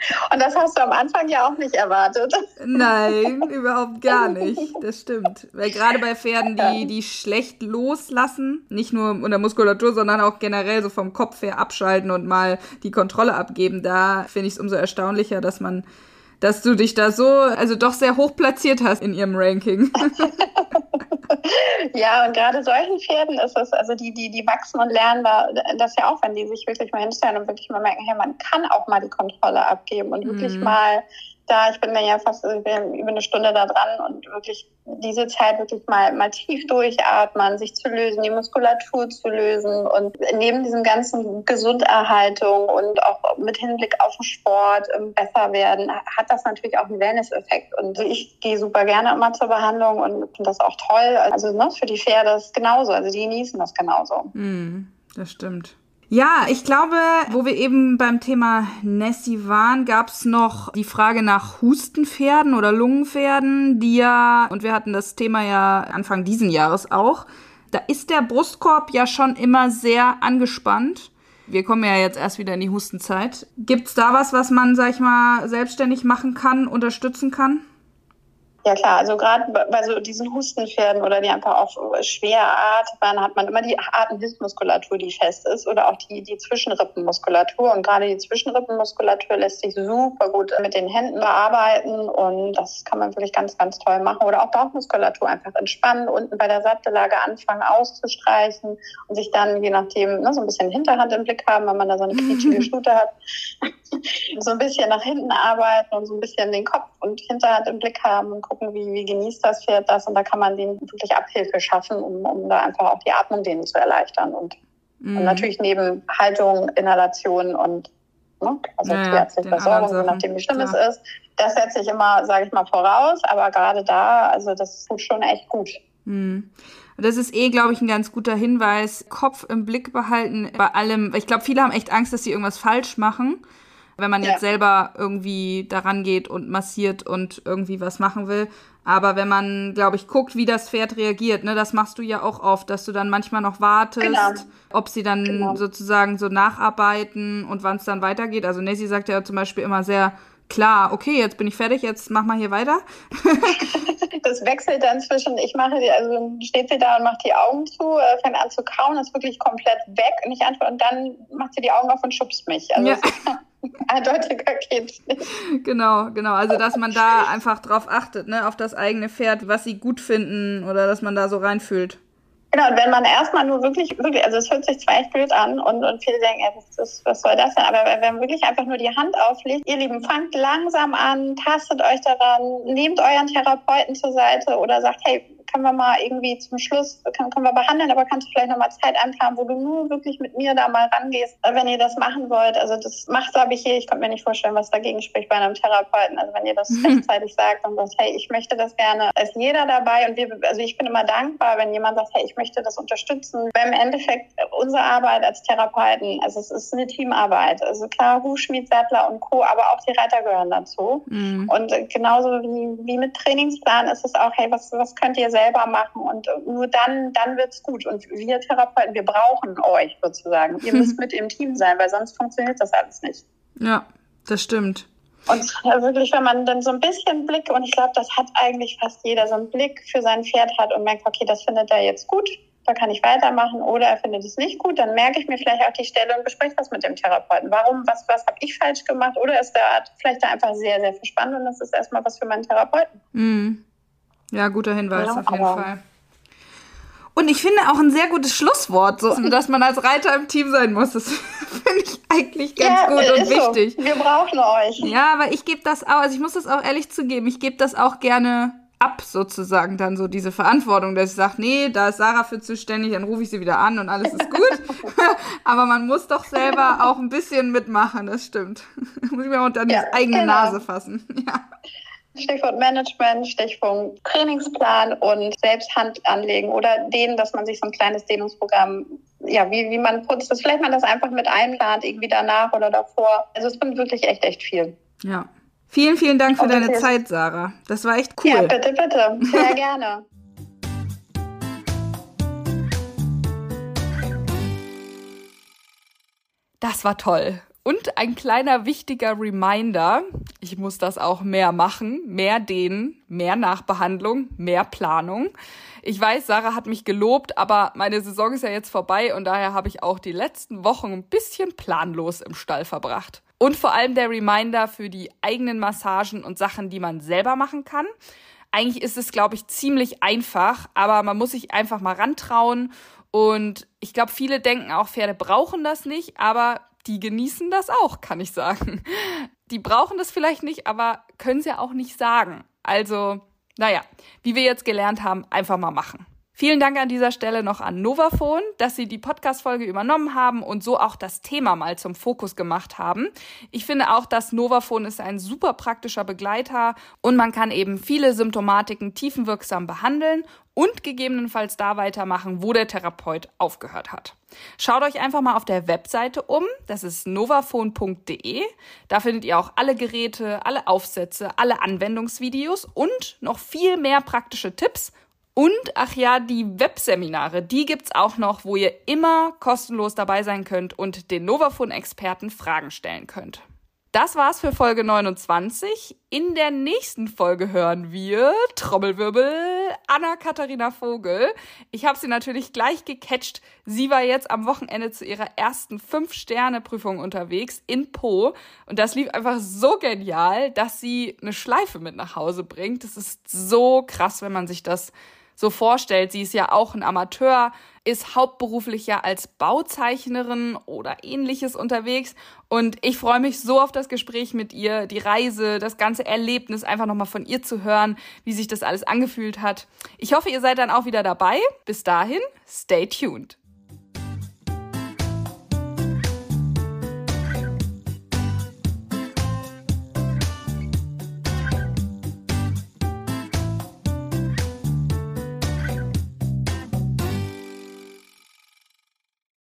Und das hast du am Anfang ja auch nicht erwartet. Nein, überhaupt gar nicht. Das stimmt. Weil gerade bei Pferden, die, die schlecht loslassen, nicht nur unter Muskulatur, sondern auch generell so vom Kopf her abschalten und mal die Kontrolle abgeben, da finde ich es umso erstaunlicher, dass man dass du dich da so, also doch sehr hoch platziert hast in ihrem Ranking. Ja, und gerade solchen Pferden ist es, also die, die, die wachsen und lernen da, das ja auch, wenn die sich wirklich mal hinstellen und wirklich mal merken, hey, man kann auch mal die Kontrolle abgeben und wirklich mhm. mal da, ich bin dann ja fast über eine Stunde da dran und wirklich diese Zeit wirklich mal, mal tief durchatmen, sich zu lösen, die Muskulatur zu lösen und neben diesem ganzen Gesunderhaltung und auch mit Hinblick auf den Sport ähm, besser werden, hat das natürlich auch einen Wellness-Effekt. Und ich gehe super gerne immer zur Behandlung und finde das auch toll. Also ne, für die Pferde ist es genauso, also die genießen das genauso. Mm, das stimmt. Ja, ich glaube, wo wir eben beim Thema Nessie waren, gab's noch die Frage nach Hustenpferden oder Lungenpferden, die ja, und wir hatten das Thema ja Anfang diesen Jahres auch, da ist der Brustkorb ja schon immer sehr angespannt. Wir kommen ja jetzt erst wieder in die Hustenzeit. Gibt's da was, was man, sag ich mal, selbstständig machen kann, unterstützen kann? Ja klar, also gerade bei so diesen Hustenpferden oder die einfach auch schwer atmen, hat man immer die Atemhilfsmuskulatur, die fest ist oder auch die, die Zwischenrippenmuskulatur. Und gerade die Zwischenrippenmuskulatur lässt sich super gut mit den Händen bearbeiten und das kann man wirklich ganz, ganz toll machen. Oder auch Bauchmuskulatur einfach entspannen, unten bei der Sattellage anfangen auszustreichen und sich dann je nachdem ne, so ein bisschen Hinterhand im Blick haben, wenn man da so eine quietschige Stute hat, so ein bisschen nach hinten arbeiten und so ein bisschen den Kopf und Hinterhand im Blick haben und gucken, wie, wie genießt das Pferd das. Und da kann man denen wirklich Abhilfe schaffen, um, um da einfach auch die Atmung denen zu erleichtern. Und, mhm. und natürlich neben Haltung, Inhalation und Ne? Also ja, tierärztliche Versorgung, je nachdem wie schlimm ja. es ist. Das setze ich immer, sage ich mal, voraus. Aber gerade da, also das tut schon echt gut. Hm. Das ist eh, glaube ich, ein ganz guter Hinweis. Kopf im Blick behalten bei allem. Ich glaube, viele haben echt Angst, dass sie irgendwas falsch machen. Wenn man ja. jetzt selber irgendwie daran geht und massiert und irgendwie was machen will. Aber wenn man, glaube ich, guckt, wie das Pferd reagiert, ne, das machst du ja auch oft, dass du dann manchmal noch wartest, genau. ob sie dann genau. sozusagen so nacharbeiten und wann es dann weitergeht. Also Nessie sagt ja zum Beispiel immer sehr klar, okay, jetzt bin ich fertig, jetzt mach mal hier weiter. das wechselt dann zwischen, ich mache die, also steht sie da und macht die Augen zu, äh, fängt an zu kauen, ist wirklich komplett weg und ich antworte und dann macht sie die Augen auf und schubst mich. Also ja. Eindeutiger geht's nicht. Genau, genau. Also, dass man da einfach drauf achtet, ne, auf das eigene Pferd, was sie gut finden oder dass man da so reinfühlt. Genau, und wenn man erstmal nur wirklich, wirklich, also es hört sich zwar echt blöd an und, und viele denken, ja, das ist, was soll das denn? Aber wenn man wirklich einfach nur die Hand auflegt, ihr Lieben, fangt langsam an, tastet euch daran, nehmt euren Therapeuten zur Seite oder sagt, hey, können wir mal irgendwie zum Schluss, können, können wir behandeln, aber kannst du vielleicht nochmal Zeit einplanen, wo du nur wirklich mit mir da mal rangehst, wenn ihr das machen wollt. Also das macht, glaube ich, hier, ich kann mir nicht vorstellen, was dagegen spricht bei einem Therapeuten. Also wenn ihr das mhm. rechtzeitig sagt und sagt, hey, ich möchte das gerne, ist jeder dabei und wir, also ich bin immer dankbar, wenn jemand sagt, hey, ich möchte das unterstützen. Weil im Endeffekt unsere Arbeit als Therapeuten, also es ist eine Teamarbeit. Also klar, Hufschmied, Sattler und Co., aber auch die Reiter gehören dazu. Mhm. Und genauso wie, wie mit Trainingsplan ist es auch, hey, was, was könnt ihr selbst selber machen und nur dann, dann wird's gut. Und wir Therapeuten, wir brauchen euch sozusagen. Ihr müsst mit im Team sein, weil sonst funktioniert das alles nicht. Ja, das stimmt. Und wirklich, wenn man dann so ein bisschen Blick, und ich glaube, das hat eigentlich fast jeder, so einen Blick für sein Pferd hat und merkt, okay, das findet er jetzt gut, da kann ich weitermachen, oder er findet es nicht gut, dann merke ich mir vielleicht auch die Stelle und bespreche das mit dem Therapeuten. Warum, was, was habe ich falsch gemacht? Oder ist der vielleicht da einfach sehr, sehr verspannt und das ist erstmal was für meinen Therapeuten. Mhm. Ja, guter Hinweis ja, auf jeden Fall. Und ich finde auch ein sehr gutes Schlusswort, so, dass man als Reiter im Team sein muss. Das finde ich eigentlich ganz ja, gut und wichtig. So. Wir brauchen euch. Ja, aber ich gebe das auch, also ich muss das auch ehrlich zugeben, ich gebe das auch gerne ab, sozusagen, dann so diese Verantwortung, dass ich sage, nee, da ist Sarah für zuständig, dann rufe ich sie wieder an und alles ist gut. aber man muss doch selber auch ein bisschen mitmachen, das stimmt. muss ich mir auch unter die ja, eigene genau. Nase fassen. Ja. Stichwort Management, Stichwort Trainingsplan und selbst Hand anlegen oder dehnen, dass man sich so ein kleines Dehnungsprogramm, ja, wie, wie man putzt, dass vielleicht man das einfach mit einplant, irgendwie danach oder davor. Also es bringt wirklich echt, echt viel. Ja. Vielen, vielen Dank für deine Zeit, Sarah. Das war echt cool. Ja, bitte, bitte. Sehr gerne. Das war toll. Und ein kleiner wichtiger Reminder, ich muss das auch mehr machen, mehr dehnen, mehr Nachbehandlung, mehr Planung. Ich weiß, Sarah hat mich gelobt, aber meine Saison ist ja jetzt vorbei und daher habe ich auch die letzten Wochen ein bisschen planlos im Stall verbracht. Und vor allem der Reminder für die eigenen Massagen und Sachen, die man selber machen kann. Eigentlich ist es, glaube ich, ziemlich einfach, aber man muss sich einfach mal rantrauen. Und ich glaube, viele denken auch, Pferde brauchen das nicht, aber die genießen das auch, kann ich sagen. Die brauchen das vielleicht nicht, aber können es ja auch nicht sagen. Also, naja, wie wir jetzt gelernt haben, einfach mal machen. Vielen Dank an dieser Stelle noch an Novafone, dass Sie die Podcast-Folge übernommen haben und so auch das Thema mal zum Fokus gemacht haben. Ich finde auch, dass Novafone ist ein super praktischer Begleiter und man kann eben viele Symptomatiken tiefenwirksam behandeln und gegebenenfalls da weitermachen, wo der Therapeut aufgehört hat. Schaut euch einfach mal auf der Webseite um. Das ist novafone.de. Da findet ihr auch alle Geräte, alle Aufsätze, alle Anwendungsvideos und noch viel mehr praktische Tipps und ach ja, die Webseminare, die gibt's auch noch, wo ihr immer kostenlos dabei sein könnt und den Novafone-Experten Fragen stellen könnt. Das war's für Folge 29. In der nächsten Folge hören wir Trommelwirbel Anna-Katharina Vogel. Ich habe sie natürlich gleich gecatcht. Sie war jetzt am Wochenende zu ihrer ersten Fünf-Sterne-Prüfung unterwegs in Po. Und das lief einfach so genial, dass sie eine Schleife mit nach Hause bringt. Das ist so krass, wenn man sich das so vorstellt. Sie ist ja auch ein Amateur, ist hauptberuflich ja als Bauzeichnerin oder ähnliches unterwegs. Und ich freue mich so auf das Gespräch mit ihr, die Reise, das ganze Erlebnis, einfach nochmal von ihr zu hören, wie sich das alles angefühlt hat. Ich hoffe, ihr seid dann auch wieder dabei. Bis dahin, stay tuned.